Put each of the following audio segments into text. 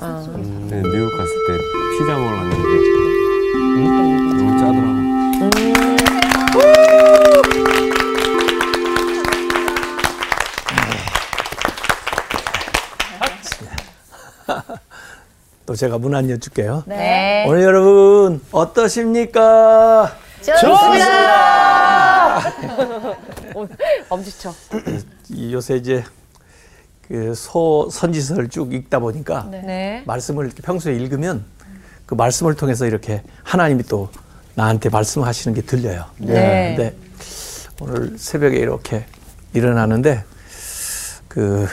네, 미국 갔을 때 피자 먹으러 갔는데 음? 너무 짜더라고. 또 제가 문 안 여줄게요. 네. 오늘 여러분 어떠십니까? 엄지쳐. 이 요새 이제 그 소 선지서를 쭉 읽다 보니까 네. 말씀을 이렇게 평소에 읽으면 그 말씀을 통해서 이렇게 하나님이 또 나한테 말씀하시는 게 들려요. 네. 근데 오늘 새벽에 이렇게 일어나는데 그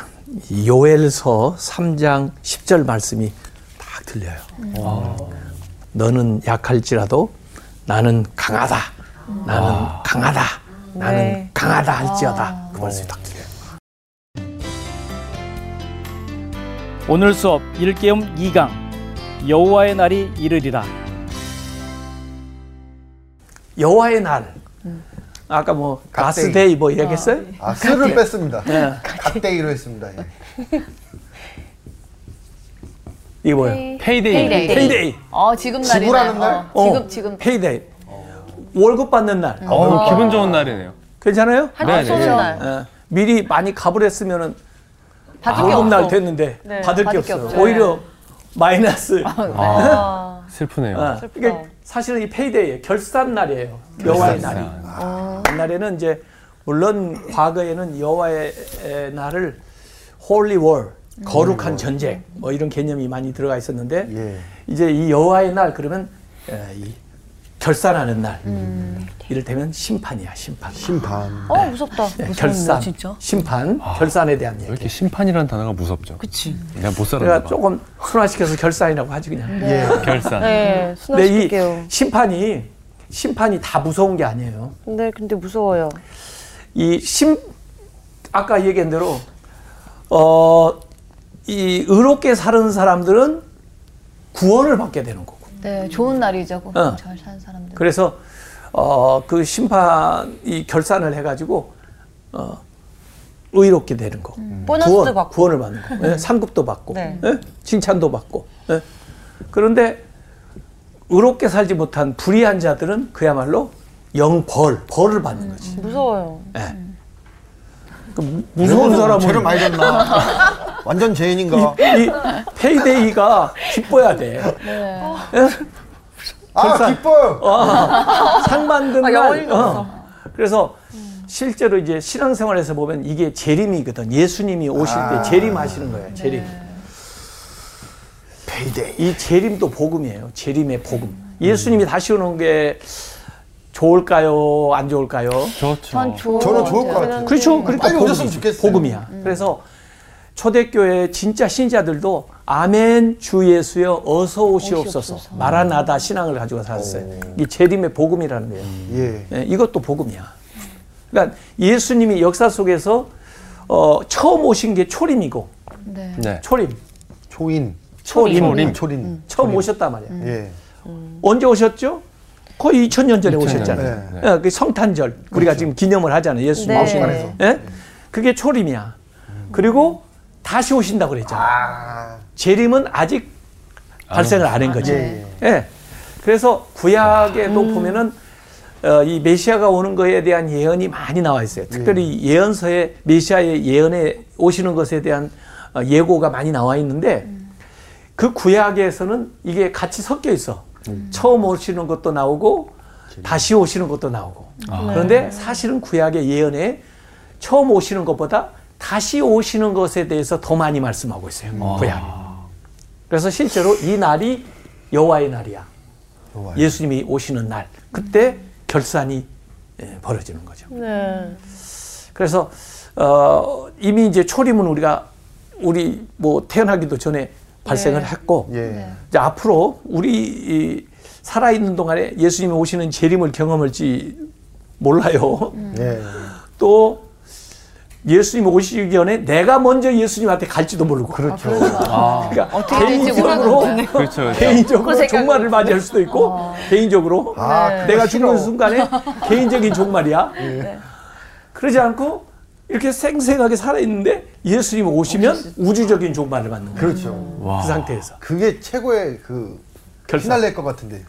요엘서 3장 10절 말씀이 딱 들려요. 어, 너는 약할지라도 나는 강하다. 나는 강하다. 나는 네. 강하다 할지어다. 그 말씀이 딱 들려요. 오늘 수업 일깨움 2강 여호와의 날이 이르리라 여호와의 날. 아까 뭐. God's day 뭐 얘기했어요? 아, 스를 뺐습니다. 네. God day로 했습니다. 예. 이게 뭐예요? Payday. Payday. Payday. 어, 지금 날이네. 지불하는 날? 어, 지금, 지금. Payday. 월급 받는 날. 어, 기분 좋은 날이네요. 괜찮아요? 할거 네, 네. 쏘는 날. 어, 미리 많이 가불했으면은 받을 게 월급 날 없어. 됐는데 네, 받을 게 받을 게 없어. 없죠. 오히려 마이너스. 아, 슬프네요. 어. 이게 사실은 이 payday 결산 날이에요. 여호와의 날이. 아, 옛날에는 이제 물론 과거에는 여호와의 에, 날을 holy war 거룩한 전쟁 뭐 이런 개념이 많이 들어가 있었는데 예. 이제 이 여호와의 날 그러면 에, 이 결산하는 날 이를테면 심판이야 심판 심판. 어, 무섭다. 네, 결산 심판 결산에 대한 왜 얘기 이렇게 심판이라는 단어가 무섭죠? 그치. 내가 못 살았나 봐. 조금 순화시켜서 결산이라고 하지 그냥 예. 결산. 네, 근데 이 순화시킬게요. 심판이 심판이 다 무서운 게 아니에요 네, 근데 무서워요. 이 심 아까 얘기한 대로 어 이 의롭게 사는 사람들은 구원을 받게 되는 거고 네, 좋은 날이죠. 어. 잘 사는 사람들. 그래서 어 그 심판 이 결산을 해가지고 어 의롭게 되는 거 보너스도 구원, 받고. 구원을 받는 거 예, 상급도 받고 네. 예, 칭찬도 받고 예. 그런데 의롭게 살지 못한 불의한 자들은 그야말로 영벌 벌을 받는 거지 무서워요. 예. 그 무서운 사람은 죄를 많이 졌나? 완전 죄인인가? 이 payday가 기뻐야 돼. 아, 결산. 기뻐요. 상 받는 아, 날. 어. 그래서 실제로 이제 신앙생활에서 보면 이게 재림이거든. 예수님이 오실 아. 때 재림하시는 거예요. 재림. Payday. 이 재림도 복음이에요. 재림의 복음. 예수님이 다시 오는 게 좋을까요? 안 좋을까요? 좋죠. 전 저는 좋을 것 같아요. 그렇죠. 그러니까 빨리 오셨으면 복음이지. 좋겠어요. 복음이야. 그래서 초대교회 진짜 신자들도 아멘 주 예수여 어서 오시옵소서 마라나다 신앙을 가지고 살았어요. 이게 재림의 복음이라는 거예요. 예. 예, 이것도 복음이야. 그러니까 예수님이 역사 속에서 어, 처음 오신 게 초림이고 네. 네. 초림, 초인. 초림, 초림. 초린. 처음 오셨단 말이야. 예. 언제 오셨죠? 거의 2000년 전에 2000년 오셨잖아요. 네. 예, 그 성탄절 우리가 지금 기념을 하잖아요. 예수님 네. 오신 마음간에서. 예? 그게 초림이야. 그리고 다시 오신다고 그랬잖아. 아. 재림은 아직 발생을 안 한 거지. 예. 예. 그래서 구약에도 보면은 어, 이 메시아가 오는 것에 대한 예언이 많이 나와 있어요. 특별히 예 언서에 메시아의 예언에 오시는 것에 대한 어, 예고가 많이 나와 있는데 그 구약에서는 이게 같이 섞여 있어. 처음 오시는 것도 나오고 다시 오시는 것도 나오고. 그런데 사실은 구약의 예언에 처음 오시는 것보다 다시 오시는 것에 대해서 더 많이 말씀하고 있어요. 구약이. 그래서 실제로 이 날이 여호와의 날이야. 좋아요. 예수님이 오시는 날. 그때 결산이 예, 벌어지는 거죠. 네. 그래서 어, 이미 이제 초림은 우리가 우리 뭐 태어나기도 전에 발생을 했고 예. 이제 앞으로 우리 이 살아 있는 동안에 예수님이 오시는 재림을 경험할지 몰라요. 예. 또 예수님 오시기 전에 내가 먼저 예수님한테 갈지도 모르고. 그렇죠. 그러니까 어떻게 될지 개인적으로. 그렇죠. 그렇죠. 개인적으로 종말을 맞이할 수도 있고 개인적으로 아, 네. 내가. 죽는 순간에 개인적인 종말이야. 그러지 않고 이렇게 생생하게 살아 있는데 예수님 오시면 우주적인 종말을 받는 거예요. 그렇죠. 그 상태에서. 그게 최고의 그 결산. 피날레일 것 같은데.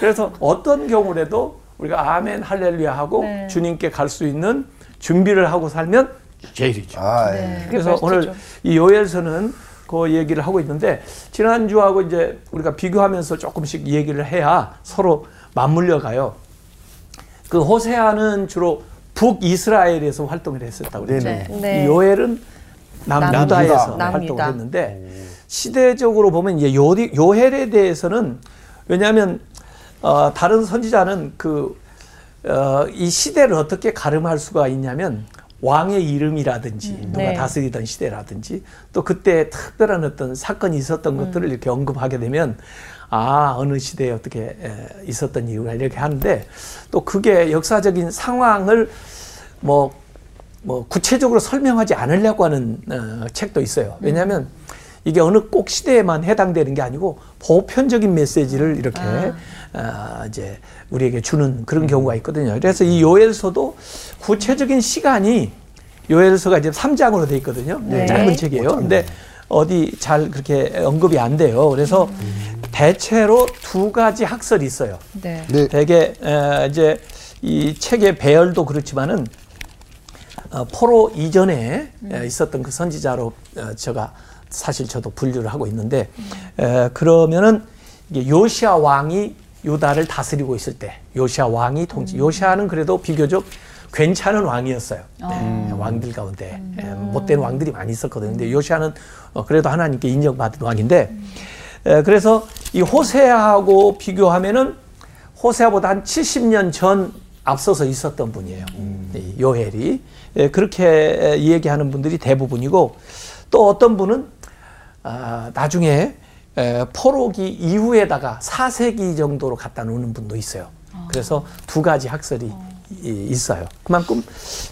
그래서 어떤 경우라도 우리가 아멘 할렐루야 하고 네. 주님께 갈 수 있는 준비를 하고 살면 제일이죠. 아, 예. 네. 그래서 오늘 이 요엘서는 그 얘기를 하고 있는데 지난주하고 이제 우리가 비교하면서 조금씩 얘기를 해야 서로 맞물려 가요. 그 호세아는 주로 북이스라엘에서 활동을 했었다고 그랬죠. 네네. 네. 이 요엘은 남유다에서 남유다. 활동을 했는데 시대적으로 보면 이제 요, 요헬에 대해서는 왜냐하면 어, 다른 선지자는 그 어, 이 시대를 어떻게 가름할 수가 있냐면 왕의 이름이라든지 누가 네. 다스리던 시대라든지 또 그때 특별한 어떤 사건이 있었던 것들을 이렇게 언급하게 되면 아 어느 시대에 어떻게 에, 있었던 이유가 이렇게 하는데 또 그게 역사적인 상황을 뭐, 뭐 구체적으로 설명하지 않으려고 하는 어, 책도 있어요. 왜냐하면 이게 어느 꼭 시대에만 해당되는 게 아니고 보편적인 메시지를 이렇게 어, 이제 우리에게 주는 그런 경우가 있거든요. 그래서 이 요엘서도 구체적인 시간이 요엘서가 이제 3장으로 돼 있거든요. 네. 짧은 책이에요. 근데 어디 잘 그렇게 언급이 안 돼요. 그래서 대체로 두 가지 학설이 있어요. 네. 네. 대개 에, 이제 이 책의 배열도 그렇지만은 어, 포로 이전에 에, 있었던 그 선지자로 어, 제가 사실 저도 분류를 하고 있는데 에, 그러면은 이게 요시아 왕이 유다를 다스리고 있을 때 요시아 왕이 통치 요시아는 그래도 비교적 괜찮은 왕이었어요. 네, 왕들 가운데 에, 못된 왕들이 많이 있었거든요. 근데 요시아는 어, 그래도 하나님께 인정받은 왕인데 에, 그래서 이 호세아하고 비교하면은 호세아보다 한 70년 전 앞서서 있었던 분이에요. 이 요헬이 예, 그렇게 얘기하는 분들이 대부분이고 또 어떤 분은 아, 나중에 에, 포로기 이후에다가 4세기 정도로 갖다 놓는 분도 있어요. 그래서 두 가지 학설이 이- 있어요. 그만큼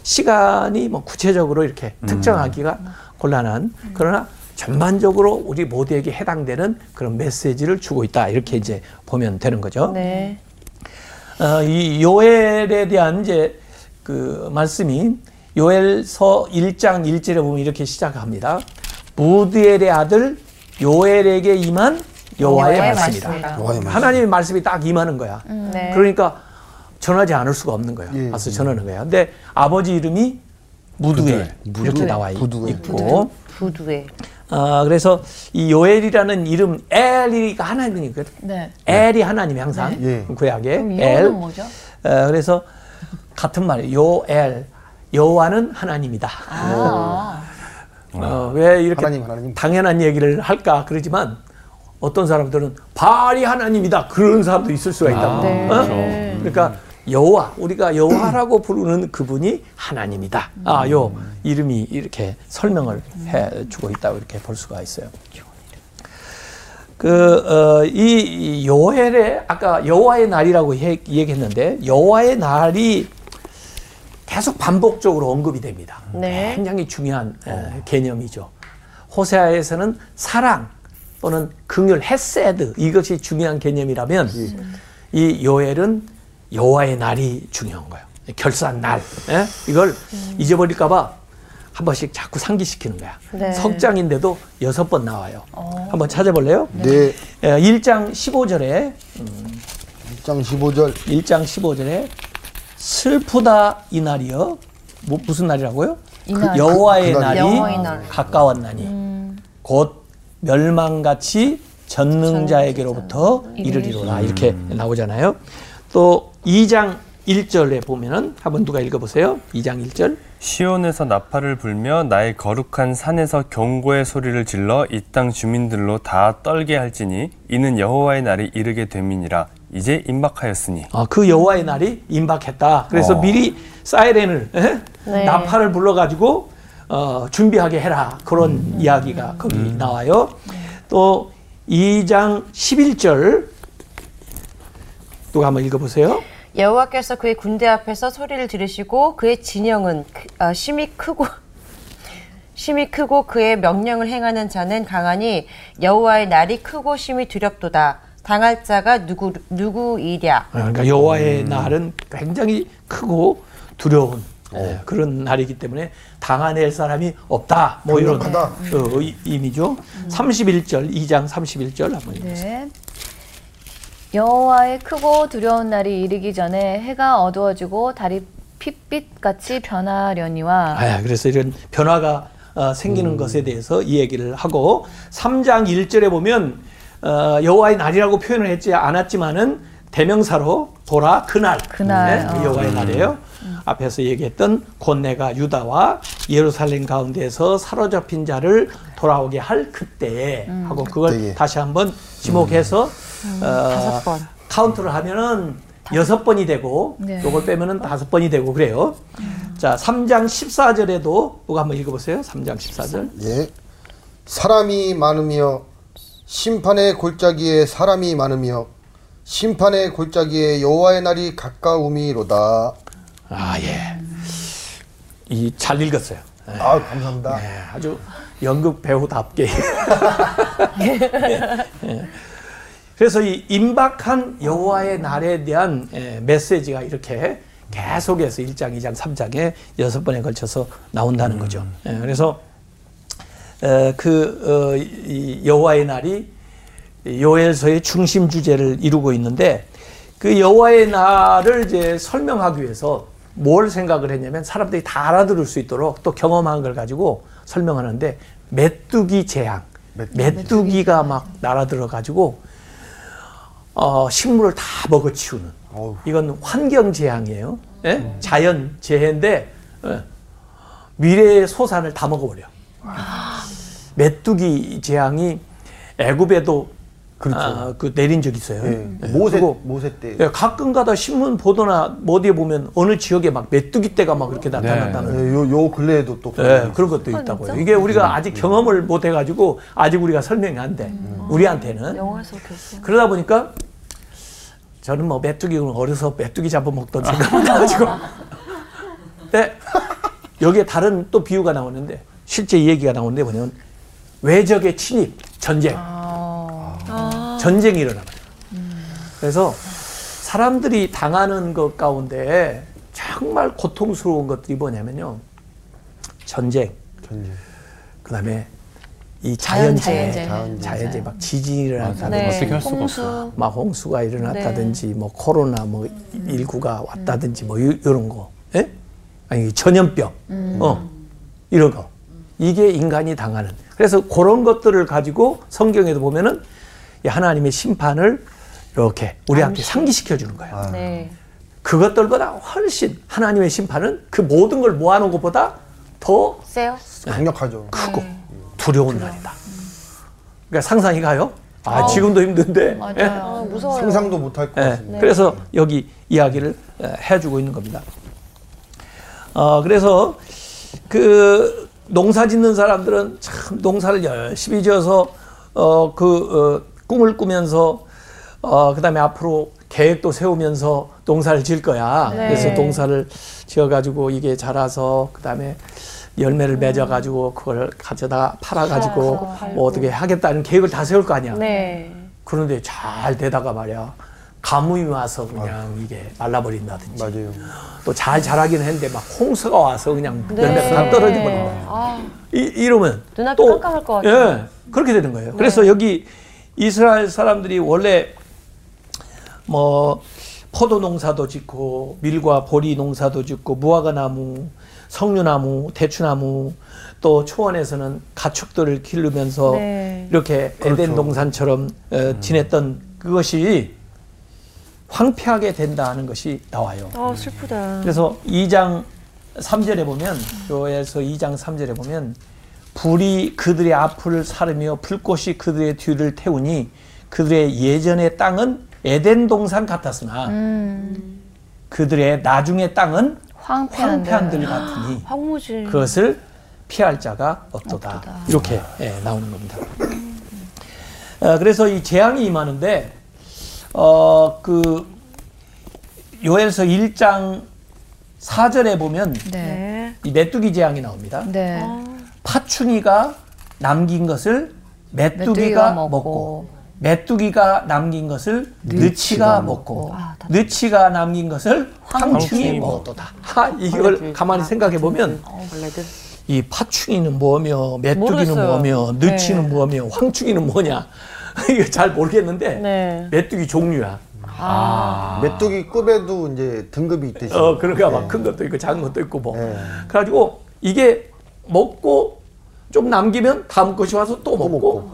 시간이 뭐 구체적으로 이렇게 특정하기가 곤란한 그러나 전반적으로 우리 모두에게 해당되는 그런 메시지를 주고 있다 이렇게 이제 보면 되는 거죠. 네. 어, 이 요엘에 대한 이제 그 말씀이 요엘서 1장 1절에 보면 이렇게 시작합니다. 무드엘의 아들 요엘에게 임한 여호와의 말씀이다. 하나님의 말씀이 딱 임하는 거야. 네. 그러니까 전하지 않을 수가 없는 거야. 예. 가서 전하는 거야. 근데 아버지 이름이 무두엘 이렇게 나와 있- 부두엘. 있고 부두에. 아, 그래서 이 요엘이라는 이름 엘이가 하나님이거든. 네. 엘이 하나님이 항상 예. 구약에 엘. 뭐죠? 어, 그래서 같은 말이에요. 요엘 여호와는 하나님이다. 아. 어, 왜 이렇게 하나님, 하나님. 당연한 얘기를 할까 그러지만 어떤 사람들은 발이 하나님이다 그런 사람도 있을 수가 있다. 네. 어? 그러니까 여호와 우리가 여호와라고 부르는 그분이 하나님이다. 아, 요 이름이 이렇게 설명을 해 주고 있다고 이렇게 볼 수가 있어요. 그, 어, 요엘에 아까 여호와의 날이라고 해- 얘기했는데 여호와의 날이 계속 반복적으로 언급이 됩니다. 네. 굉장히 중요한 에, 개념이죠. 호세아에서는 사랑 또는 긍휼, 헤세드 이것이 중요한 개념이라면 이 요엘은 여호와의 날이 중요한 거예요. 결산 날 예? 이걸 잊어버릴까봐 한 번씩 자꾸 상기시키는 거야. 네. 석장인데도 여섯 번 나와요. 한번 찾아볼래요? 네. 예, 1장 15절에 1장 15절. 1장 15절에 슬프다 이 날이여 뭐, 무슨 날이라고요? 이날. 여호와의 그- 그 날이 여호와의 날. 가까웠나니 곧 멸망같이 전능자에게로부터 이르리로라 이렇게 나오잖아요. 또 2장 1절에 보면은 한번 누가 읽어보세요. 2장 1절. 시온에서 나팔을 불며 나의 거룩한 산에서 경고의 소리를 질러 이 땅 주민들로 다 떨게 할지니 이는 여호와의 날이 이르게 됨이니라 이제 임박하였으니 아, 그 여호와의 날이 임박했다. 그래서 어. 미리 사이렌을 에? 네. 나팔을 불러가지고 어, 준비하게 해라 그런 음. 이야기가 거기 나와요. 또 2장 11절 누가 한번 읽어보세요. 여호와께서 그의 군대 앞에서 소리를 들으시고 그의 진영은 크- 아, 심히 크고 심히 크고 그의 명령을 행하는 자는 강하니 여호와의 날이 크고 심히 두렵도다. 당할 자가 누구 누구이랴. 그러니까 여호와의 날은 굉장히 크고 두려운 예, 그런 날이기 때문에 당해낼 사람이 없다. 뭐 이런 강력하다. 어, 의- 의미죠. 31절 2장 31절 한번 읽어보세요. 네. 여호와의 크고 두려운 날이 이르기 전에 해가 어두워지고 달이 핏빛 같이 변하려니와 아, 그래서 이런 변화가 어, 생기는 것에 대해서 이 얘기를 하고 3장 1절에 보면 어, 여호와의 날이라고 표현을 했지 않았지만은 대명사로 보라 그날 그날, 네, 어. 여호와의 날이에요. 앞에서 얘기했던 곧 내가 유다와 예루살렘 가운데에서 사로잡힌 자를 돌아오게 할 그때에 하고 그걸 그때에. 다시 한번 지목해서 어, 다섯 번. 카운트를 하면은 여섯 번이 되고 네. 요걸 빼면은 다섯 번이 되고 그래요. 자, 3장 14절에도 누가 한번 읽어 보세요. 3장 14절. 예. 사람이 많으며 심판의 골짜기에 사람이 많으며 심판의 골짜기에 여호와의 날이 가까움이로다. 아, 예. 이 잘 읽었어요. 예, 아, 감사합니다. 예, 아주 연극 배우답게. 예. 그래서 이 임박한 여호와의 날에 대한 예, 메시지가 이렇게 계속해서 1장, 2장, 3장에 여섯 번에 걸쳐서 나온다는 거죠. 예, 그래서 에, 그 어, 이 여호와의 날이 요엘서의 중심 주제를 이루고 있는데 그 여호와의 날을 이제 설명하기 위해서 뭘 생각을 했냐면 사람들이 다 알아들을 수 있도록 또 경험한 걸 가지고 설명하는데 메뚜기 재앙, 메뚜기 가 막 날아들어 가지고 어, 식물을 다 먹어치우는. 이건 환경 재앙이에요. 예? 자연 재해인데 예. 미래의 소산을 다 먹어버려. 메뚜기 재앙이 애굽에도 아, 그 내린 적 있어요. 예. 예. 모세 모세 때. 예, 가끔가다 신문 보도나 뭐 어디에 보면 어느 지역에 막 메뚜기 떼가 막 그렇게 나타난다는 예, 요, 요 근래에도 또 예, 그런 것도 있다고요. 이게 우리가 아직 경험을 못 해가지고 아직 우리가 설명이 안 돼. 우리한테는. 영화에서 그랬어. 그러다 보니까 저는 뭐 메뚜기 어려서 메뚜기 잡아먹던 생각이 나가지고. 근데 여기에 다른 또 비유가 나오는데 실제 이 얘기가 나오는데 뭐냐면 외적의 침입, 전쟁. 전쟁이 일어나요. 그래서 사람들이 당하는 것 가운데 정말 고통스러운 것들이 뭐냐면요. 전쟁, 전쟁. 그 다음에 이 자연재해, 자연재해. 자연재해. 자연재해 막 지진이 일어났다든지 네. 홍수 막 홍수가 일어났다든지 뭐 코로나 뭐 19가 왔다든지 뭐 이- 이런 거, 예? 아니 전염병, 어 이런 거 이게 인간이 당하는. 그래서 그런 것들을 가지고 성경에도 보면은 이 하나님의 심판을 이렇게 우리한테 상기시켜 주는 거예요. 네. 그것들보다 훨씬 하나님의 심판은 그 모든 걸 모아놓은 것보다 더 세요? 강력하죠. 크고 두려운 날이다. 그러니까 상상이 가요? 아, 지금도 힘든데. 맞아요. 아, 무서워요. 상상도 못할 것 예, 같습니다. 그래서 여기 이야기를 에, 해주고 있는 겁니다. 어, 그래서 그 농사 짓는 사람들은 참 농사를 열심히 지어서 어, 그 어, 꿈을 꾸면서 어, 그다음에 앞으로 계획도 세우면서 농사를 지을 거야. 네. 그래서 농사를 지어가지고 이게 자라서 그다음에 열매를 맺어가지고 그걸 가져다 팔아가지고 팔아서. 뭐 어떻게 하겠다는 계획을 다 세울 거 아니야. 네. 그런데 잘 되다가 말이야 가뭄이 와서 그냥 이게 말라버린다든지 맞아요. 또 잘 자라긴 했는데 막 홍수가 와서 그냥 네. 열매가 다 떨어져 버린 거야. 아, 이, 이러면 눈앞이 깜깜할 것 같아요. 예, 그렇게 되는 거예요. 그래서 여기 이스라엘 사람들이 원래 뭐 포도 농사도 짓고 밀과 보리 농사도 짓고 무화과 나무, 석류나무, 대추나무 또 초원에서는 가축들을 기르면서 네. 이렇게 에덴 동산처럼 어, 지냈던 그것이 황폐하게 된다는 것이 나와요. 아, 슬프다. 그래서 2장 3절에 보면 요에서 2장 3절에 보면 불이 그들의 앞을 사르며 불꽃이 그들의 뒤를 태우니 그들의 예전의 땅은 에덴 동산 같았으나 음, 그들의 나중의 땅은 황폐한 들. 들 같으니 황무지. 그것을 피할 자가 없도다. 없도다. 이렇게 예, 나오는 겁니다. 어, 그래서 이 재앙이 임하는데 어, 그 요엘서 1장 4절에 보면 네. 네. 이 메뚜기 재앙이 나옵니다. 네. 파충이가 남긴 것을 메뚜기가, 메뚜기가 먹고, 먹고 메뚜기가 남긴 것을 느치가 먹고 느치가 남긴 것을 황충이 먹었도다. 하, 이걸 가만히 생각해 보면 원래들 이 파충이는 뭐며 메뚜기는 모르겠어요. 뭐며 느치는 네. 뭐며 황충이는 뭐냐 이거 잘 모르겠는데 네. 메뚜기 종류야. 메뚜기 급에도 이제 등급이 있듯이. 어 그러니까 막 큰 것도 있고 작은 것도 있고 뭐. 네. 그래가지고 이게 먹고 좀 남기면 다음 것이 와서 또 먹고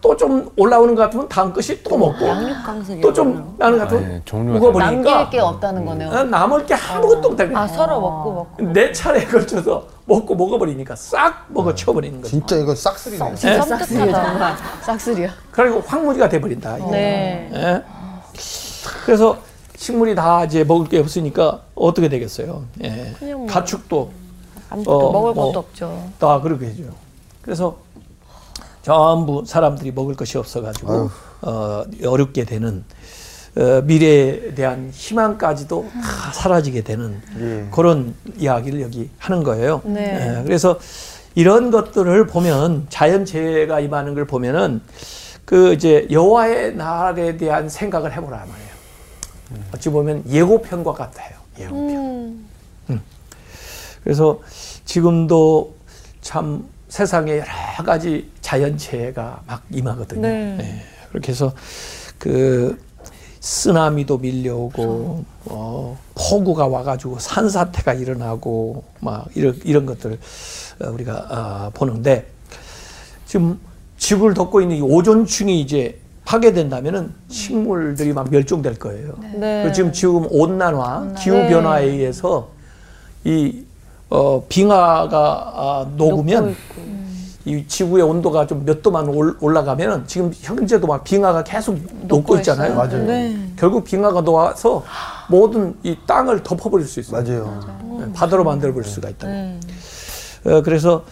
또좀 올라오는 것 같으면 다음 것이 또 먹고 또좀 나는 것 아, 같으면 예, 종류가 남길 게 없다는 거네요. 어, 남을 게 아무것도 없다. 아 서로 먹고 먹고 내 차례에 걸쳐서 먹고 먹어버리니까 싹 먹어 치워버리는 거지. 진짜 이건 싹쓸이네. 예? 싹쓸이야 정말. 싹쓸이야. 그리고 황무지가 돼버린다. 이게. 네. 예? 그래서 식물이 다 이제 먹을 게 없으니까 어떻게 되겠어요? 예. 뭐. 가축도 아무것도 어, 먹을 뭐. 것도 없죠. 다 그렇게 해줘요. 그래서 전부 사람들이 먹을 것이 없어가지고 어, 어렵게 되는 어, 미래에 대한 희망까지도 다 사라지게 되는 예. 그런 이야기를 여기 하는 거예요. 네. 예, 그래서 이런 것들을 보면 자연재해가 임하는 걸 보면은 그 이제 여호와의 날에 대한 생각을 해보라 말이에요. 어찌 보면 예고편과 같아요. 예고편. 그래서 지금도 참 세상에 여러 가지 자연재해가 막 임하거든요. 네. 예, 그렇게 해서 그 쓰나미도 밀려오고 어, 폭우가 와가지고 산사태가 일어나고 막 이런 이런 것들 어, 우리가 아, 보는데 지금 지구를 덮고 있는 이 오존층이 이제 파괴된다면은 식물들이 막 멸종될 거예요. 네. 그리고 지금 지금 온난화, 기후 네. 변화에 의해서 이 어, 빙하가 아, 녹으면 녹고 있고. 이 지구의 온도가 좀 몇 도만 올- 올라가면은 지금 현재도 막 빙하가 계속 녹고 있잖아요. 맞아요. 네. 결국 빙하가 녹아서 모든 이 땅을 덮어버릴 수 있어요. 맞아요. 네, 바다로 만들어버릴 수가 있다. 네. 어, 그래서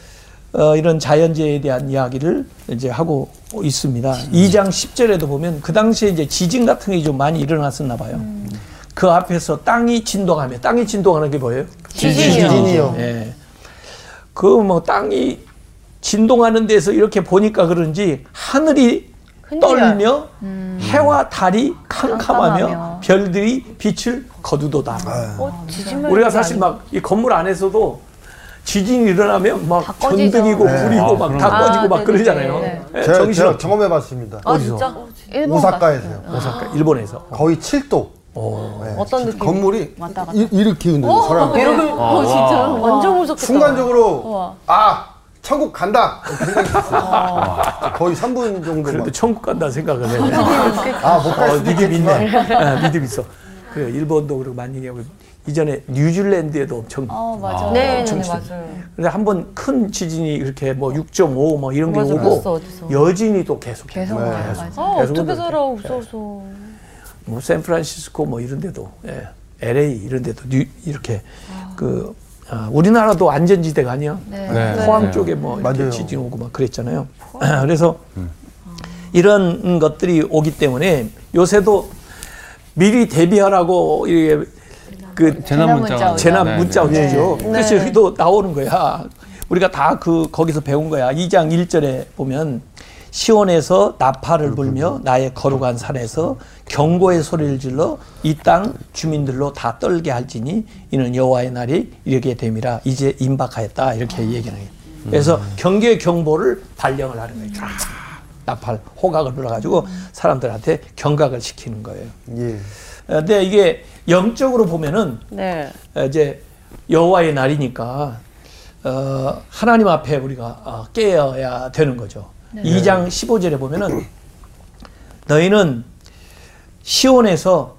어, 이런 자연재해에 대한 이야기를 이제 하고 있습니다. 2장 10절에도 보면 그 당시에 이제 지진 같은 게 좀 많이 일어났었나 봐요. 그 앞에서 땅이 진동하며 땅이 진동하는 게 뭐예요? 지진이요. 지진이요. 예. 그 뭐 땅이 진동하는 데서 이렇게 보니까 그런지 하늘이 흔들려요. 떨며 해와 달이 캄캄하며 캄캄하며. 별들이 빛을 거두도다. 어, 지진 우리가 사실 막 이 건물 안에서도 지진이 일어나면 막. 전등이고 네. 불이고 아, 막다 그럼요. 꺼지고 아, 막 네네네. 그러잖아요. 네. 예, 제가, 정신없 제가 경험해봤습니다. 아 어디서? 진짜? 일본 오사카에서요. 오사카 일본에서. 거의 7도. 어. 네. 어떤 느낌? 건물이 왔다 갔다. 이, 이렇게 흔들려 사람. 이러면 어, 진짜 완전 무섭겠다. 순간적으로 우와. 아 천국 간다 생각했어요. 거의 3분 정도. 그래도 막. 천국 간다 생각을 해. 아못 갈 어, 믿음. 있네. 아, 믿음 있어. 그 일본도 그렇고 많이 하고 이전에 뉴질랜드에도 엄청. 어 맞아. 네, 네, 엄청 네, 심- 맞아요. 근데 한 번 큰 지진이 이렇게 뭐 6.5 뭐 이런 게 맞아, 오고 어디서. 여진이 또 계속 계속 네. 와요. 계속. 맞아. 아 계속 어떻게. 살아 없어서. 뭐 샌프란시스코 뭐 이런 데도 예, LA 이런 데도 뉴, 이렇게 그 아, 우리나라도 안전지대가 아니야. 네. 네. 포항 네. 쪽에 뭐 이렇게 맞아요. 지진 오고 막 그랬잖아요. 그래서 이런 것들이 오기 때문에 요새도 미리 대비하라고 이게 그 재난 문자 문자 재난 네, 문자 네. 오죠. 네. 그래서 여기도 나오는 거야. 우리가 다 그 거기서 배운 거야. 2장 1절에 보면 시온에서 나팔을 불며 나의 거룩한 산에서 경고의 소리를 질러 이 땅 주민들로 다 떨게 할지니 이는 여호와의 날이 이르게 됨이라 이제 임박하였다 이렇게 얘기하는 거예요. 그래서 경계 경보를 발령을 하는 거예요. 쫙 나팔 호각을 불어가지고 사람들한테 경각을 시키는 거예요. 예. 어, 근데 이게 영적으로 보면은 네. 어, 이제 여호와의 날이니까 어, 하나님 앞에 우리가 어, 깨어야 되는 거죠. 2장 15절에 보면은 너희는 시온에서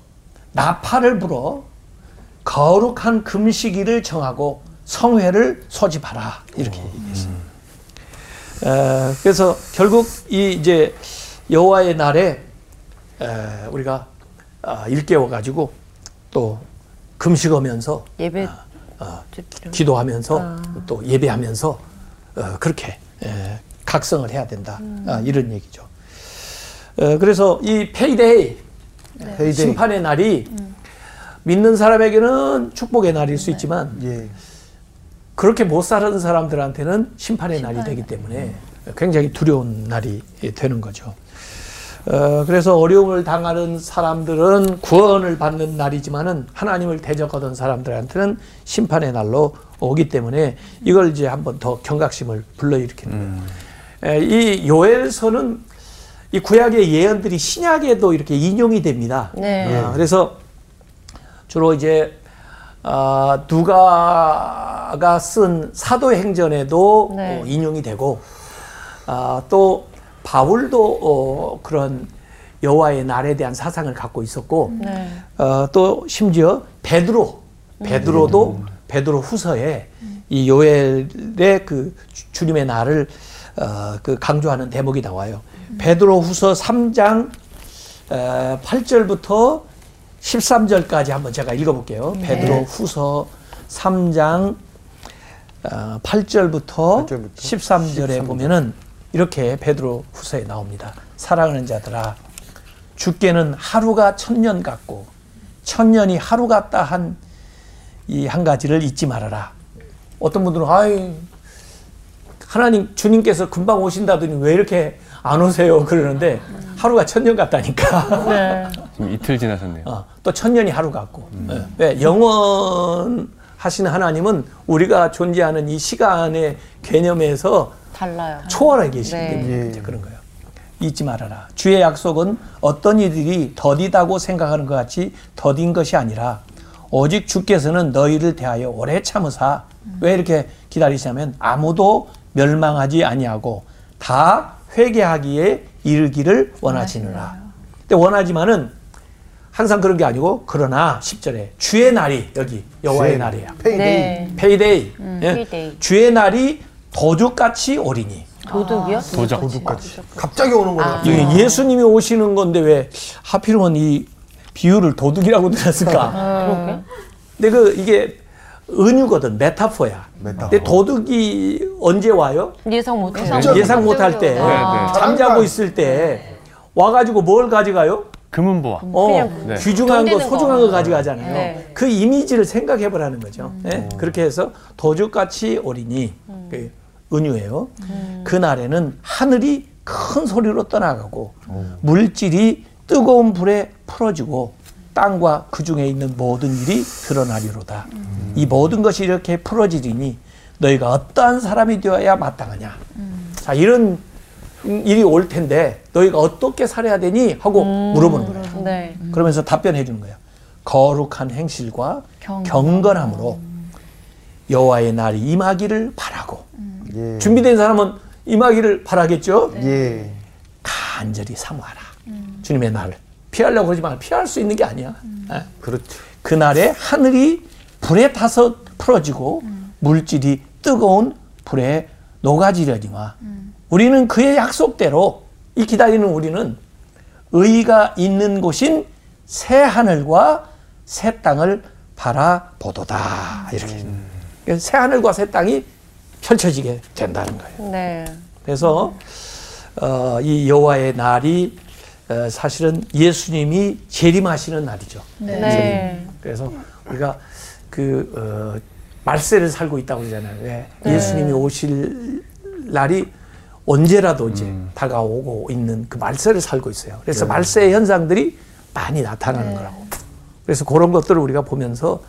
나팔을 불어 거룩한 금식일을 정하고 성회를 소집하라 이렇게 얘기했어요. 어, 그래서 결국 이 이제 여호와의 날에 에, 우리가 아, 일깨워 가지고 또 금식하면서 예배 어, 드리러. 기도하면서 또 예배하면서 어, 그렇게 에, 각성을 해야 된다 아, 이런 얘기죠. 어, 그래서 이 payday Payday. 심판의 날이 믿는 사람에게는 축복의 날일 수 있지만 예. 그렇게 못 사는 사람들한테는 심판의 날이 되기 때문에 굉장히 두려운 날이 되는 거죠. 어, 그래서 어려움을 당하는 사람들은 구원을 받는 날이지만은 하나님을 대적하던 사람들한테는 심판의 날로 오기 때문에 이걸 이제 한번 더 경각심을 불러일으키는 거예요. 에, 이 요엘서는 이 구약의 예언들이 신약에도 이렇게 인용이 됩니다. 네. 어, 그래서 주로 이제 아, 누가가 쓴 사도행전에도 네. 어, 인용이 되고 아, 또 바울도 어, 그런 여호와의 날에 대한 사상을 갖고 있었고 네. 어, 또 심지어 베드로 베드로도 베드로 후서에 이 요엘의 그 주- 주님의 날을 어, 그 강조하는 대목이 나와요. 베드로 후서 3장 어, 8절부터 13절까지 한번 제가 읽어볼게요. 베드로 후서 3장 어, 8절부터 8절부터 13절에 보면은 이렇게 베드로 후서에 나옵니다. 사랑하는 자들아 주께는 하루가 천년 같고 천년이 하루 같다 한 이 한 가지를 잊지 말아라. 어떤 분들은 아이 하나님 주님께서 금방 오신다더니 왜 이렇게 안 오세요 그러는데 하루가 천년 같다니까. 네. 지금 이틀 지나셨네요. 어, 또 천년이 하루 같고. 예. 왜 영원 하시는 하나님은 우리가 존재하는 이 시간의 개념에서 달라요. 초월해 계시기 네. 때문에 예. 이제 그런 거예요. 잊지 말아라. 주의 약속은 어떤 이들이 더디다고 생각하는 것 같이 더딘 것이 아니라 오직 주께서는 너희를 대하여 오래 참으사 왜 이렇게 기다리시냐면 아무도 멸망하지 아니하고 다 회개하기에 이르기를 원하시느라. 근데 원하지만은 항상 그런 게 아니고 그러나 10절에 주의 날이 여기 여호와의 날이야. Payday. 네. Payday. 예? Payday. 주의 날이 도둑같이 오리니. 도둑이요? 도적. 도둑같이. 갑자기 오는 거네. 아. 예, 예수님이 오시는 건데 왜 하필이면 이 비유를 도둑이라고 들었을까? 그러게. 근데 그 이게 은유거든, 메타포야. 메타포. 근데 도둑이 언제 와요? 예상 못해요. 진짜 예상 못할 때, 네. 잠자고 잠깐. 있을 때 와가지고 뭘 가져가요? 금은보화. 어, 그냥 네. 귀중한 거, 소중한 거. 거 가져가잖아요. 네. 그 이미지를 생각해 보라는 거죠. 예? 그렇게 해서 도둑같이 오리니 그 은유예요. 그 날에는 하늘이 큰 소리로 떠나가고 물질이 뜨거운 불에 풀어지고 땅과 그 중에 있는 모든 일이 드러나리로다. 이 모든 것이 이렇게 풀어지리니 너희가 어떠한 사람이 되어야 마땅하냐. 자 이런 일이 올 텐데 너희가 어떻게 살아야 되니 하고 물어보는 거예요. 네. 그러면서 답변해 주는 거예요. 거룩한 행실과 경건. 경건 함으로 여호와의 날이 임하기를 바라고 예. 준비된 사람은 임하기를 바라겠죠. 예. 간절히 사모하라. 주님의 날을 피하려고 그러지 마. 피할 수 있는 게 아니야. 예. 그렇죠. 그 날에 하늘이 불에 타서 풀어지고 물질이 뜨거운 불에 녹아지려니와 우리는 그의 약속대로 이 기다리는 우리는 의가 있는 곳인 새 하늘과 새 땅을 바라보도다 이렇게 그래서 새 하늘과 새 땅이 펼쳐지게 된다는 거예요. 네. 그래서 어, 이 여호와의 날이 어, 사실은 예수님이 재림하시는 날이죠. 네. 그래서 우리가 그 어, 말세를 살고 있다고 그러잖아요. 왜? 예수님이 오실 날이 언제라도 이제 다가오고 있는 그 말세를 살고 있어요. 그래서 말세 현상들이 많이 나타나는 거라고. 그래서 그런 것들을 우리가 보면서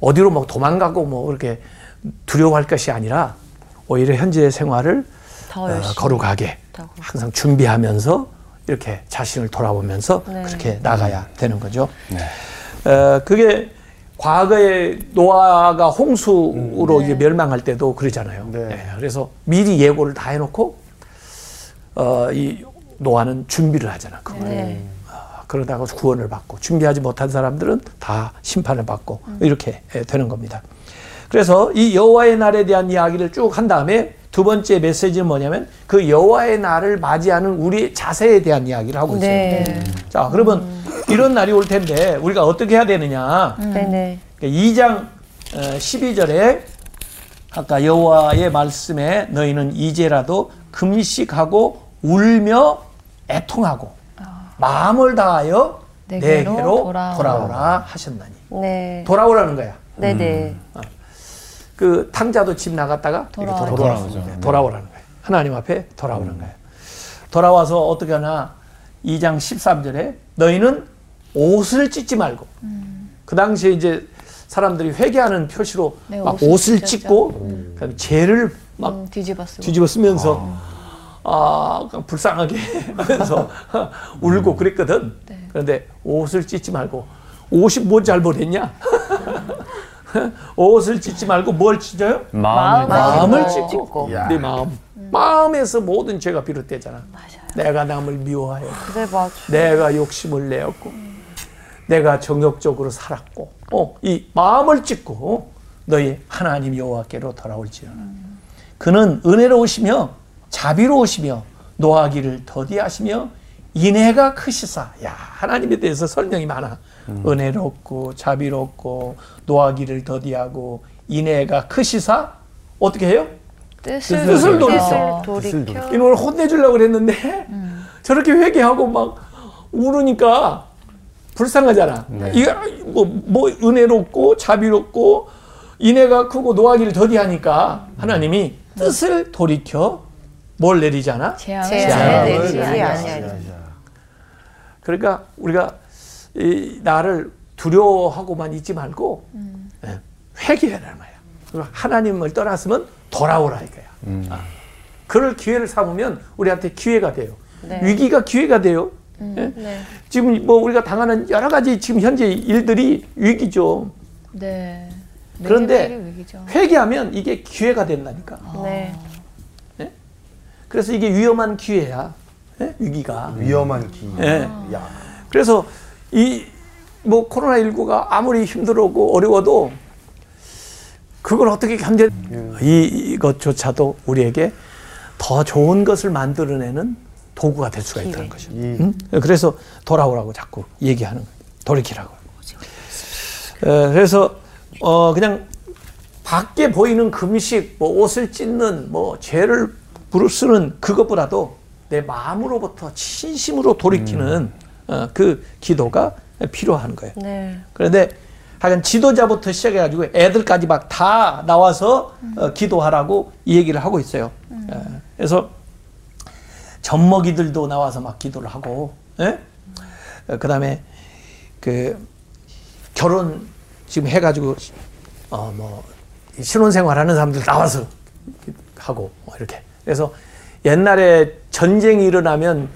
어디로 막 도망가고 뭐 그렇게 두려워할 것이 아니라 오히려 현재의 생활을 더 어. 거룩하게. 항상 준비하면서 이렇게 자신을 돌아보면서 네. 그렇게 나가야 되는 거죠. 어, 그게 과거에 노아가 홍수로 이제 멸망할 때도 그러잖아요. 네. 예, 그래서 미리 예고를 다 해놓고 어, 이 노아는 준비를 하잖아. 그거. 네. 아, 그러다가 구원을 받고 준비하지 못한 사람들은 다 심판을 받고 이렇게 예, 되는 겁니다. 그래서 이 여호와의 날에 대한 이야기를 쭉 한 다음에 두 번째 메시지는 뭐냐면 그 여호와의 날을 맞이하는 우리의 자세에 대한 이야기를 하고 있어요. 네. 자, 그러면 이런 날이 올 텐데 우리가 어떻게 해야 되느냐? 네네. 2장 12절에 아까 여호와의 말씀에 너희는 이제라도 금식하고 울며 애통하고 마음을 다하여 내게로 내게로 돌아오라. 돌아오라 하셨나니 네. 돌아오라는 거야. 네네. 그 탕자도 집 나갔다가 이렇게 돌아오라. 돌아오라. 돌아오죠. 네, 돌아오라는 거예요. 하나님 앞에 돌아오는 거예요. 돌아와서 어떻게 하나 2장 13절에 너희는 옷을 찢지 말고 그 당시에 이제 사람들이 회개하는 표시로 네, 막 옷을. 찢고 그다음에 죄를 막 음, 뒤집어 쓰고. 뒤집어 쓰면서 아, 그냥 불쌍하게 하면서 울고 그랬거든. 네. 그런데 옷을 찢지 말고 옷이 뭐 잘못했냐? 옷을 찢지 말고 뭘 찢어요? 마음을 마음을 찢고. 찢고 야. 네 마음. 마음에서 모든 죄가 비롯되잖아. 맞아요. 내가 남을 미워하여 그래 맞아. 내가 욕심을 내었고 내가 정욕적으로 살았고 어, 이 마음을 찢고 너희 하나님 여호와께로 돌아올지어다. 그는 은혜로우시며 자비로우시며 노하기를 더디하시며 인애가 크시사. 야 하나님에 대해서 설명이 많아. 은혜롭고 자비롭고 노하기를 더디하고 인애가 크시사 어떻게 해요? 뜻을, 뜻을 돌이켜. 돌이켜. 이놈을 혼내주려고 그랬는데 저렇게 회개하고 막 울으니까 불쌍하잖아. 이게 뭐, 뭐 은혜롭고 자비롭고 인애가 크고 노하기를 더디하니까 하나님이 뜻을 돌이켜 뭘 내리잖아. 재앙을 재앙을 내리지 내리지 아니하시리. 아니하리. 그러니까 우리가 이 나를 두려워하고만 있지 말고 예, 회개하란 말이야. 그리고 하나님을 떠났으면 돌아오라 이거야. 아, 그럴 기회를 삼으면 우리한테 기회가 돼요. 네. 위기가 기회가 돼요. 예? 네. 지금 뭐 우리가 당하는 여러 가지 지금 현재 일들이 위기죠. 네. 그런데 위기죠. 회개하면 이게 기회가 된다니까. 네. 그래서 이게 위험한 기회야. 예? 위기가. 위험한 기. 예. 야. 그래서 이 뭐 코로나 19가 아무리 힘들고 어려워도 그걸 어떻게 견뎌? 이 이것조차도 우리에게 더 좋은 것을 만들어내는 도구가 될 수가 있다는 거죠. 이 응? 그래서 돌아오라고 자꾸 얘기하는 거예요. 돌이키라고. 에, 그래서 어 그냥 밖에 보이는 금식, 뭐 옷을 찢는, 뭐 죄를 부르쓰는 그것보다도 내 마음으로부터 진심으로 돌이키는 어, 그 기도가 필요한 거예요. 네. 그런데 하여간 지도자부터 시작해가지고 애들까지 막 다 나와서 어, 기도하라고 이 얘기를 하고 있어요. 예, 그래서 젖먹이들도 나와서 막 기도를 하고, 예? 그 다음에 그 결혼 지금 해가지고 어 뭐 신혼생활 하는 사람들 나와서 하고 뭐 이렇게. 그래서 옛날에 전쟁이 일어나면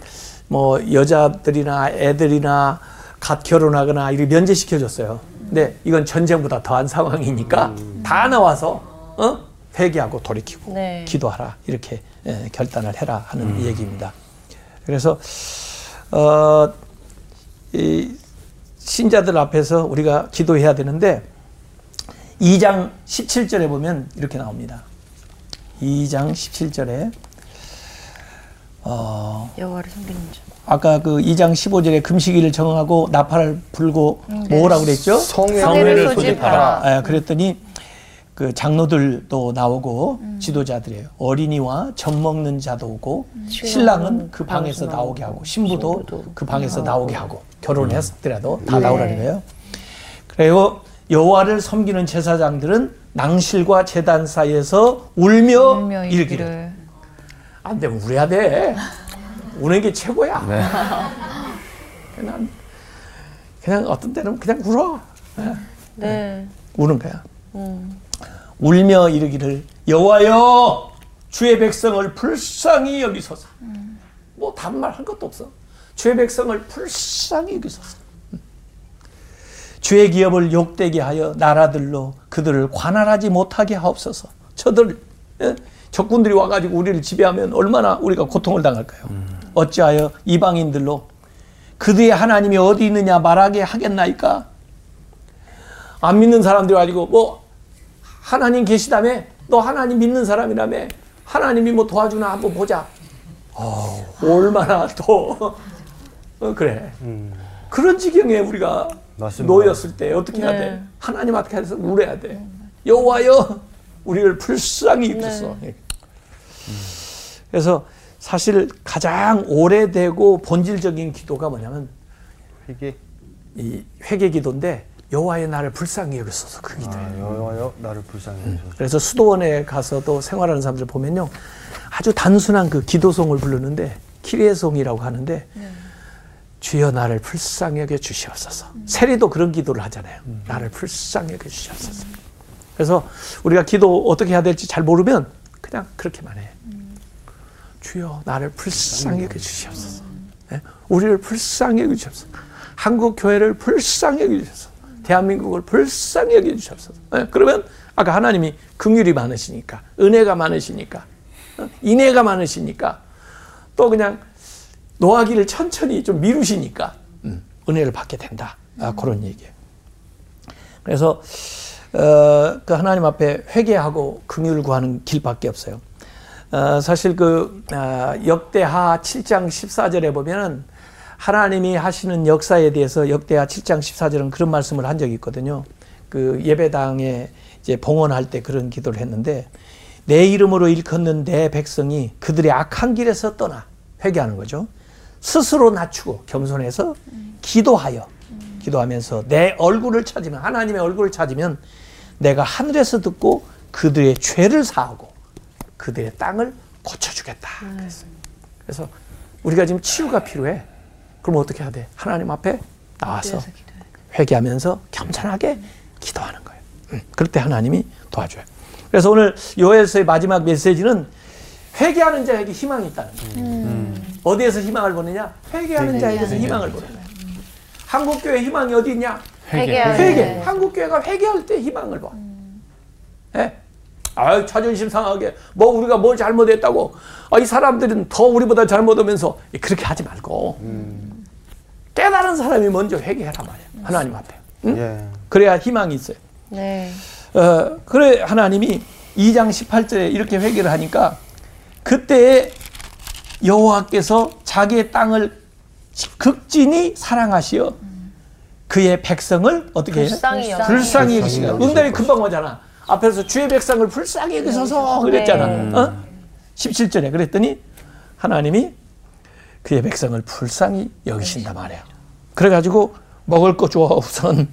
뭐 여자들이나 애들이나 갓 결혼하거나 이렇게 면제시켜줬어요. 근데 이건 전쟁보다 더한 상황이니까 다 나와서 어? 회개하고 돌이키고 네. 기도하라 이렇게 예, 결단을 해라 하는 얘기입니다. 그래서 어, 이 신자들 앞에서 우리가 기도해야 되는데 2장 17절에 보면 이렇게 나옵니다. 2장 17절에 어, 여호와를 섬기는 자. 아까 그 2장 15절에 금식일을 정하고 나팔을 불고 네. 뭐라고 그랬죠? 성회를 소집하라. 아, 그랬더니 그 장로들도 나오고 지도자들이에요. 어린이와 젖 먹는 자도 오고 신랑은 그 방에서 나오게 하고 신부도 그 방에서 나오게 하고 결혼했더라도 다 나오라는 거예요. 그리고 여호와를 섬기는 제사장들은 낭실과 제단 사이에서 울며, 울며 이르기를 이르기를 안 되면 울어야 돼. 우는 게 최고야. 네. 그냥 그냥 어떤 때는 그냥 울어. 네. 우는 거야. 음. 울며 이르기를 여호와여 주의 백성을 불쌍히 여기소서. 뭐 다른 말 한 것도 없어. 주의 백성을 불쌍히 여기소서. 음. 주의 기업을 욕되게 하여 나라들로 그들을 관할하지 못하게 하옵소서. 저들 예? 적군들이 와가지고 우리를 지배하면 얼마나 우리가 고통을 당할까요? 어찌하여 이방인들로 그들의 하나님이 어디 있느냐 말하게 하겠나이까? 안 믿는 사람들이 가지고 뭐 하나님 계시다며 너 하나님 믿는 사람이라며 하나님이 뭐 도와주나 한번 보자. 어, 얼마나 또 어, 그래. 그런 지경에 우리가 맞습니다. 놓였을 때 어떻게 해야 네. 돼? 하나님 앞에 가서 울어야 돼. 여호와여 우리를 불쌍히 입소서. 그래서 사실 가장 오래되고 본질적인 기도가 뭐냐면 이게 이 회개 기도인데 여호와의 나를 불쌍히 여기소서 그 기도예요. 아, 여호와여 나를 불쌍히 여기소서. 그래서 수도원에 가서도 생활하는 사람들 보면요. 아주 단순한 그 기도송을 부르는데 키리에송이라고 하는데 주여 나를 불쌍히 여겨 주시옵소서. 세리도 그런 기도를 하잖아요. 나를 불쌍히 여겨 주시옵소서. 그래서 우리가 기도 어떻게 해야 될지 잘 모르면 그냥 그렇게만 해. 주여 나를 불쌍히 여겨 주시옵소서. 예? 우리를 불쌍히 여겨 주시옵소서. 한국 교회를 불쌍히 여겨 주시옵소서. 대한민국을 불쌍히 여겨 주시옵소서. 예? 그러면 아까 하나님이 긍휼이 많으시니까 은혜가 많으시니까 어? 인애가 많으시니까 또 그냥 노하기를 천천히 좀 미루시니까 음, 은혜를 받게 된다. 아, 그런 얘기예요. 그래서 어, 그 하나님 앞에 회개하고 긍휼을 구하는 길밖에 없어요. 어, 사실 그 어, 역대하 7장 14절에 보면은 하나님이 하시는 역사에 대해서 역대하 7장 14절은 그런 말씀을 한 적이 있거든요. 그 예배당에 이제 봉헌할 때 그런 기도를 했는데 내 이름으로 일컫는 내 백성이 그들의 악한 길에서 떠나 회개하는 거죠. 스스로 낮추고 겸손해서 기도하여 기도하면서 내 얼굴을 찾으면 하나님의 얼굴을 찾으면 내가 하늘에서 듣고 그들의 죄를 사하고 그들의 땅을 고쳐주겠다. 그랬어요. 그래서 우리가 지금 치유가 필요해. 그럼 어떻게 해야 돼? 하나님 앞에 나와서 회개하면서 겸손하게 기도하는 거예요. 음, 그럴 때 하나님이 도와줘요. 그래서 오늘 요엘서의 마지막 메시지는 회개하는 자에게 희망이 있다는 거예요. 어디에서 희망을 보느냐? 회개하는 자에게서 희망을 보는 거예요. 한국교회 희망이 어디 있냐? 회개하는 회개. 한국교회가 회개할 때 희망을 봐. 예? 아유, 자존심 상하게, 뭐, 우리가 뭘 잘못했다고. 아, 이 사람들은 더 우리보다 잘못하면서 그렇게 하지 말고. 깨달은 사람이 먼저 회개해라 말이야. 하나님 앞에. 응? 예. 그래야 희망이 있어요. 네. 어, 그래 하나님이 2장 18절에 이렇게 회개를 하니까 그때에 여호와께서 자기의 땅을 극진히 사랑하시어 그의 백성을 어떻게 해요? 불쌍히 여기시고. 불쌍히 여기시고 응답이 금방 오잖아. 앞에서 주의 백성을 불쌍히 여기소서 그랬잖아. 네. 어? 17절에 그랬더니 하나님이 그의 백성을 불쌍히 여기신다 말이에요. 그래가지고 먹을 거줘 우선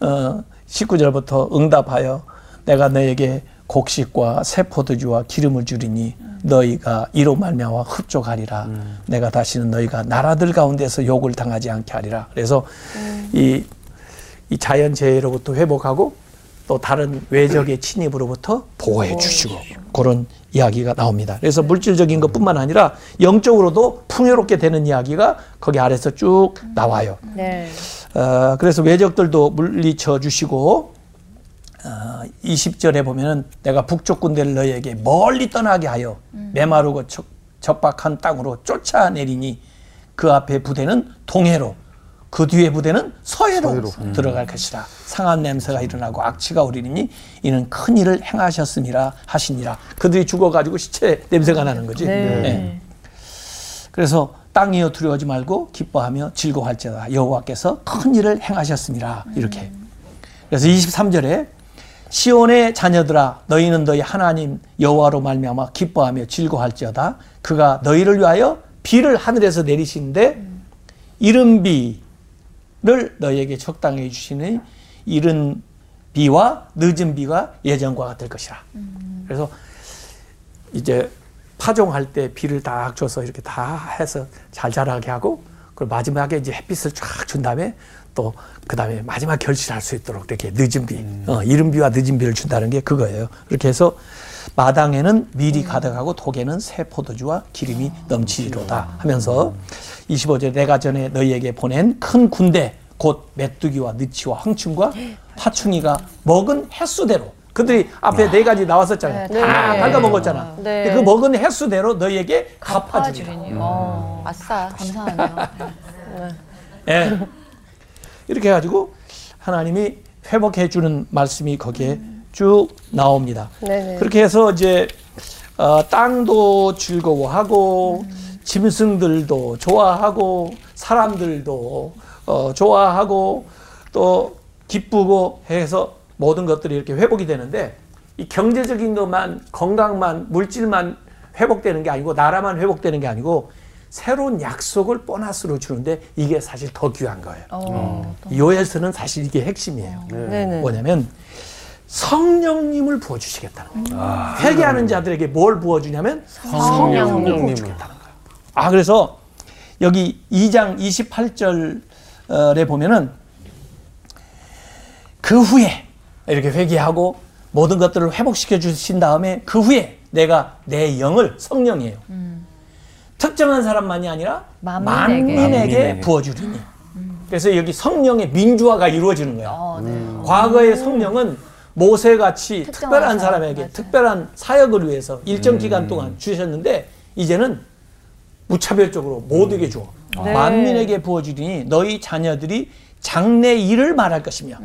어, 19절부터 응답하여 내가 너에게 곡식과 새 포도주와 기름을 주리니 너희가 이로 말미암아 흡족하리라. 내가 다시는 너희가 나라들 가운데서 욕을 당하지 않게 하리라. 그래서 이, 이 자연 재해로부터 회복하고 또 다른 외적의 침입으로부터 보호해 주시고 그런 이야기가 나옵니다. 그래서 물질적인 것뿐만 아니라 영적으로도 풍요롭게 되는 이야기가 거기 아래서 쭉 나와요. 네. 어, 그래서 외적들도 물리쳐 주시고 어, 20절에 보면은 내가 북쪽 군대를 너희에게 멀리 떠나게 하여 메마르고 척- 적박한 땅으로 쫓아내리니 그 앞에 부대는 동해로 그 뒤에 부대는 서해로, 들어갈 것이라. 상한 냄새가 일어나고 악취가 우리니 이는 큰 일을 행하셨음이라 하시니라. 그들이 죽어가지고 시체 냄새가 나는 거지. 예. 그래서 땅이여 두려워하지 말고 기뻐하며 즐거워할지어다. 여호와께서 큰 일을 행하셨습니다. 이렇게. 그래서 23절에 시온의 자녀들아 너희는 너희 하나님 여호와로 말미암아 기뻐하며 즐거워할지어다 그가 너희를 위하여 비를 하늘에서 내리시는데 이른 비를 너희에게 적당히 주시니 이른 비와 늦은 비가 예전과 같을 것이라. 그래서 이제 파종할 때 비를 딱 줘서 이렇게 다 해서 잘 자라게 하고 그리고 마지막에 이제 햇빛을 쫙 준 다음에 또 그 다음에 마지막 결실할 수 있도록 이렇게 늦은 비, 어, 이른 비와 늦은 비를 준다는 게 그거예요. 그렇게 해서 마당에는 밀이 가득하고 독에는 새 포도주와 기름이 넘치리로다 하면서 25절 내가 전에 너희에게 보낸 큰 군대 곧 메뚜기와 느치와 황충과 파충이가 먹은 횟수대로 그들이 앞에 네 가지 나왔었잖아요. 네, 다 네. 밟아 먹었잖아. 네. 근데 그 먹은 횟수대로 너희에게. 갚아주리니. 어, 아싸. 감사하네요. 예. 이렇게 해가지고 하나님이 회복해 주는 말씀이 거기에 쭉 나옵니다. 네네. 그렇게 해서 이제 어, 땅도 즐거워하고 짐승들도 좋아하고 사람들도 어, 좋아하고 또 기쁘고 해서 모든 것들이 이렇게 회복이 되는데 이 경제적인 것만 건강만 물질만 회복되는 게 아니고 나라만 회복되는 게 아니고 새로운 약속을 보너스로 주는데 이게 사실 더 귀한 거예요. 어, 요엘서는 사실 이게 핵심이에요. 네네. 뭐냐면 성령님을 부어주시겠다는 거예요. 회개하는 자들에게 뭘 부어주냐면 성령님을 부어주겠다는 거예요. 아 그래서 여기 2장 28절에 보면은 그 후에 이렇게 회개하고 모든 것들을 회복시켜 주신 다음에 그 후에 내가 내 영을 성령이에요. 특정한 사람만이 아니라 만민에게. 만민에게, 만민에게. 부어주리니. 그래서 여기 성령의 민주화가 이루어지는 거야. 어, 네. 과거의 성령은 모세같이 특별한 사람, 사람에게 맞아요. 특별한 사역을 위해서 일정 기간 동안 주셨는데 이제는 무차별적으로 모두에게 주어 네. 만민에게 부어주리니 너희 자녀들이 장래 일을 말할 것이며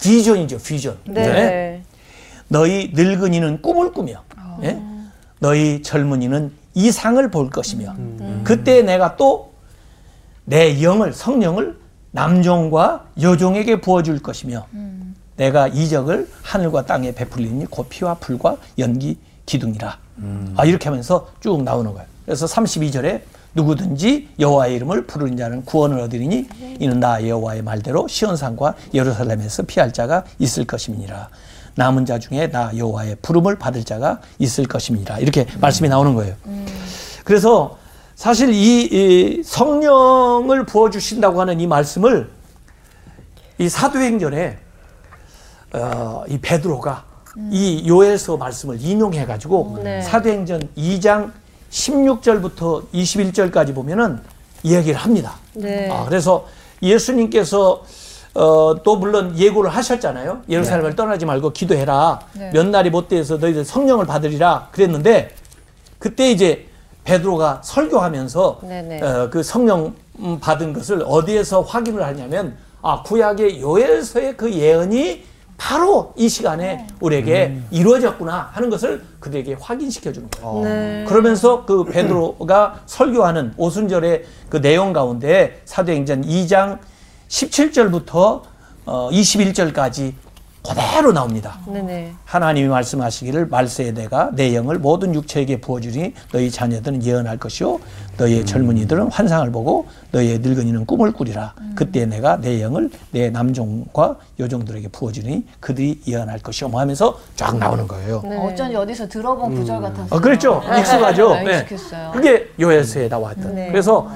비전이죠 비전. 네. 네. 너희 늙은이는 꿈을 꾸며 예? 너희 젊은이는 이상을 볼 것이며 그때 내가 또 내 영을 성령을 남종과 여종에게 부어줄 것이며 내가 이적을 하늘과 땅에 베풀리니 곧 피와 불과 연기 기둥이라. 아 이렇게 하면서 쭉 나오는 거예요. 그래서 32절에 누구든지 여호와의 이름을 부르는 자는 구원을 얻으리니 이는 나 여호와의 말대로 시온산과 예루살렘에서 피할 자가 있을 것임이니라 남은 자 중에 나 여호와의 부름을 받을 자가 있을 것임이니라 이렇게 말씀이 나오는 거예요. 그래서 사실 이, 이 성령을 부어 주신다고 하는 이 말씀을 이 사도행전에 어, 이 베드로가 이 요엘서 말씀을 인용해 가지고 네. 사도행전 2장 16절부터 21절까지 보면은 이야기를 합니다. 네. 아, 그래서 예수님께서 어, 또 물론 예고를 하셨잖아요. 예루살렘을 떠나지 말고 기도해라. 네. 몇 날이 못 돼서 너희들 성령을 받으리라 그랬는데 그때 이제 베드로가 설교하면서 네네. 어, 그 성령 음, 받은 것을 어디에서 확인을 하냐면 아 구약의 요엘서의 그 예언이 바로 이 시간에 우리에게 이루어졌구나 하는 것을 그들에게 확인시켜 주는 거예요. 네. 그러면서 그 베드로가 설교하는 오순절의 그 내용 가운데 사도행전 2장 17절부터 어 21절까지 그대로 나옵니다. 네네. 하나님이 말씀하시기를 말세에 내가 내 영을 모든 육체에게 부어주니 너희 자녀들은 예언할 것이요 너희의 젊은이들은 환상을 보고 너희의 늙은이는 꿈을 꾸리라 그때 내가 내 영을 내 남종과 여종들에게 부어주니 그들이 예언할 것이요 뭐 하면서 쫙 나오는 거예요. 네. 어쩐지 어디서 들어본 구절 같았어요. 어, 그렇죠. 네. 익숙하죠. 네, 네. 익숙했어요. 그게 요엘서에 나왔던. 네. 그래서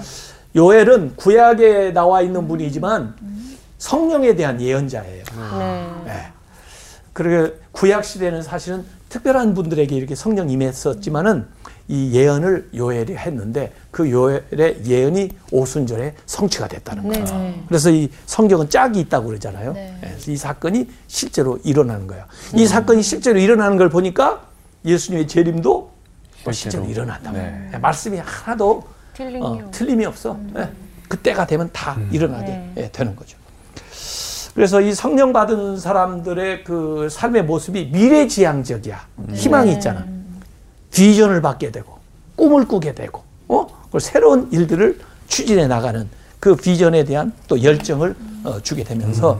요엘은 구약에 나와 있는 분이지만 성령에 대한 예언자예요. 네. 네. 그리고 구약 시대는 사실은 특별한 분들에게 이렇게 성령 임했었지만은 이 예언을 요엘이 했는데 그 요엘의 예언이 오순절에 성취가 됐다는 거예요. 네네. 그래서 이 성경은 짝이 있다고 그러잖아요. 네. 네, 그래서 이 사건이 실제로 일어나는 거예요. 이 사건이 실제로 일어나는 걸 보니까 예수님의 재림도 또 실제로 실제로. 일어난다. 네. 네, 말씀이 하나도 틀림이 어, 없- 틀림이 없어. 네. 그때가 되면 다 일어나게 네. 예, 되는 거죠. 그래서 이 성령 받은 사람들의 그 삶의 모습이 미래지향적이야. 희망이 있잖아. 비전을 받게 되고 꿈을 꾸게 되고 어? 그 새로운 일들을 추진해 나가는 그 비전에 대한 또 열정을 어, 주게 되면서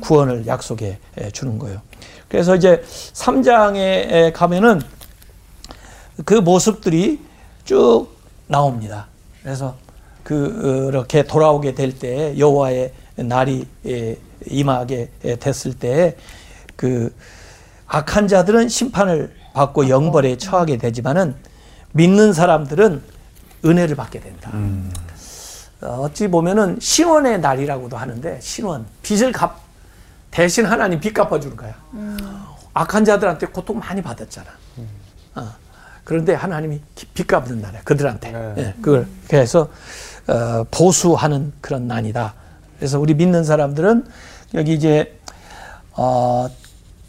구원을 약속해 에, 주는 거예요. 그래서 이제 3장에 가면은 그 모습들이 쭉 나옵니다. 그래서 그렇게 돌아오게 될 때 여호와의 날이 에, 임하게 됐을 때 그 악한 자들은 심판을 받고 영벌에 처하게 되지만은 믿는 사람들은 은혜를 받게 된다. 어, 어찌 보면은 신원의 날이라고도 하는데 신원 빚을 갚 대신 하나님 빚 갚아주는 거야. 악한 자들한테 고통 많이 받았잖아. 어, 그런데 하나님이 기- 빚 갚는 날이야 그들한테. 네. 예, 그걸 그래서 어, 보수하는 그런 난이다. 그래서 우리 믿는 사람들은 여기 이제 어,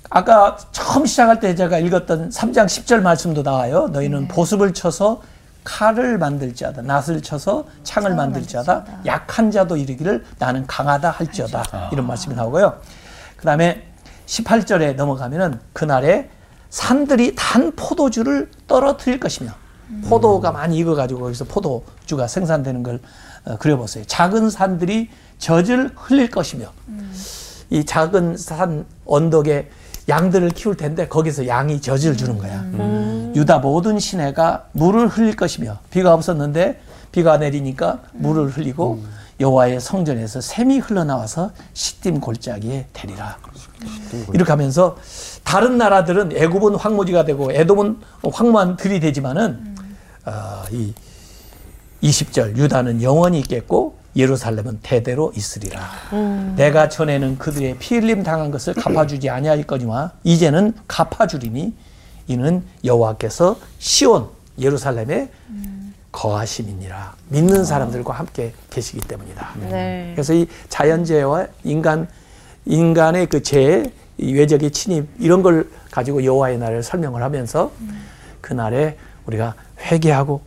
아까 처음 시작할 때 제가 읽었던 3장 10절 말씀도 나와요. 너희는 보습을 쳐서 칼을 만들지어다. 낫을 쳐서 창을 만들지어다. 약한 자도 이르기를 나는 강하다 할지어다. 이런 말씀이 나오고요. 그 다음에 18절에 넘어가면은 그날에 산들이 단 포도주를 떨어뜨릴 것이며 포도가 많이 익어가지고 거기서 포도주가 생산되는 걸 어, 그려보세요. 작은 산들이 젖을 흘릴 것이며 이 작은 산 언덕에 양들을 키울 텐데 거기서 양이 젖을 주는 거야. 유다 모든 시내가 물을 흘릴 것이며 비가 없었는데 비가 내리니까 물을 흘리고 여호와의 성전에서 샘이 흘러나와서 시딤 골짜기에 대리라. 이렇게 하면서 다른 나라들은 애굽은 황무지가 되고 에돔은 황무한 들이 되지만은 어, 이 20절 유다는 영원히 있겠고 예루살렘은 대대로 있으리라. 내가 전에는 그들의 피 흘림 당한 것을 갚아주지 아니하였거니와 이제는 갚아주리니 이는 여호와께서 시온 예루살렘에 거하심이니라. 믿는 사람들과 함께 계시기 때문이다. 네. 그래서 이 자연재해와 인간 인간의 그이 외적의 침입 이런 걸 가지고 여호와의 날을 설명을 하면서 그 날에 우리가 회개하고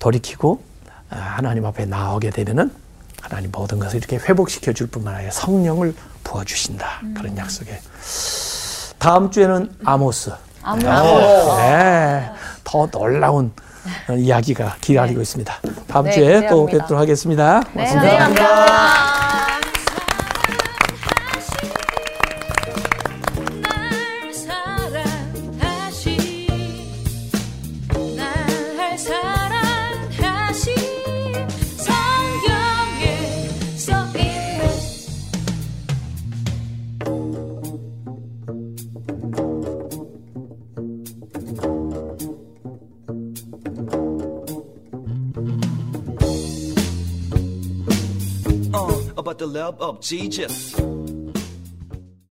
돌이키고 아, 하나님 앞에 나오게 되면은 하나님 모든 것을 이렇게 회복시켜 줄 뿐만 아니라 성령을 부어 주신다. 그런 약속에 다음 주에는 아모스. 아무 네. 더 놀라운 어, 이야기가 기다리고 있습니다. 다음 네, 주에 또 기대합니다. 뵙도록 하겠습니다. 네, 고맙습니다. 선생님 감사합니다. level up, Jesus.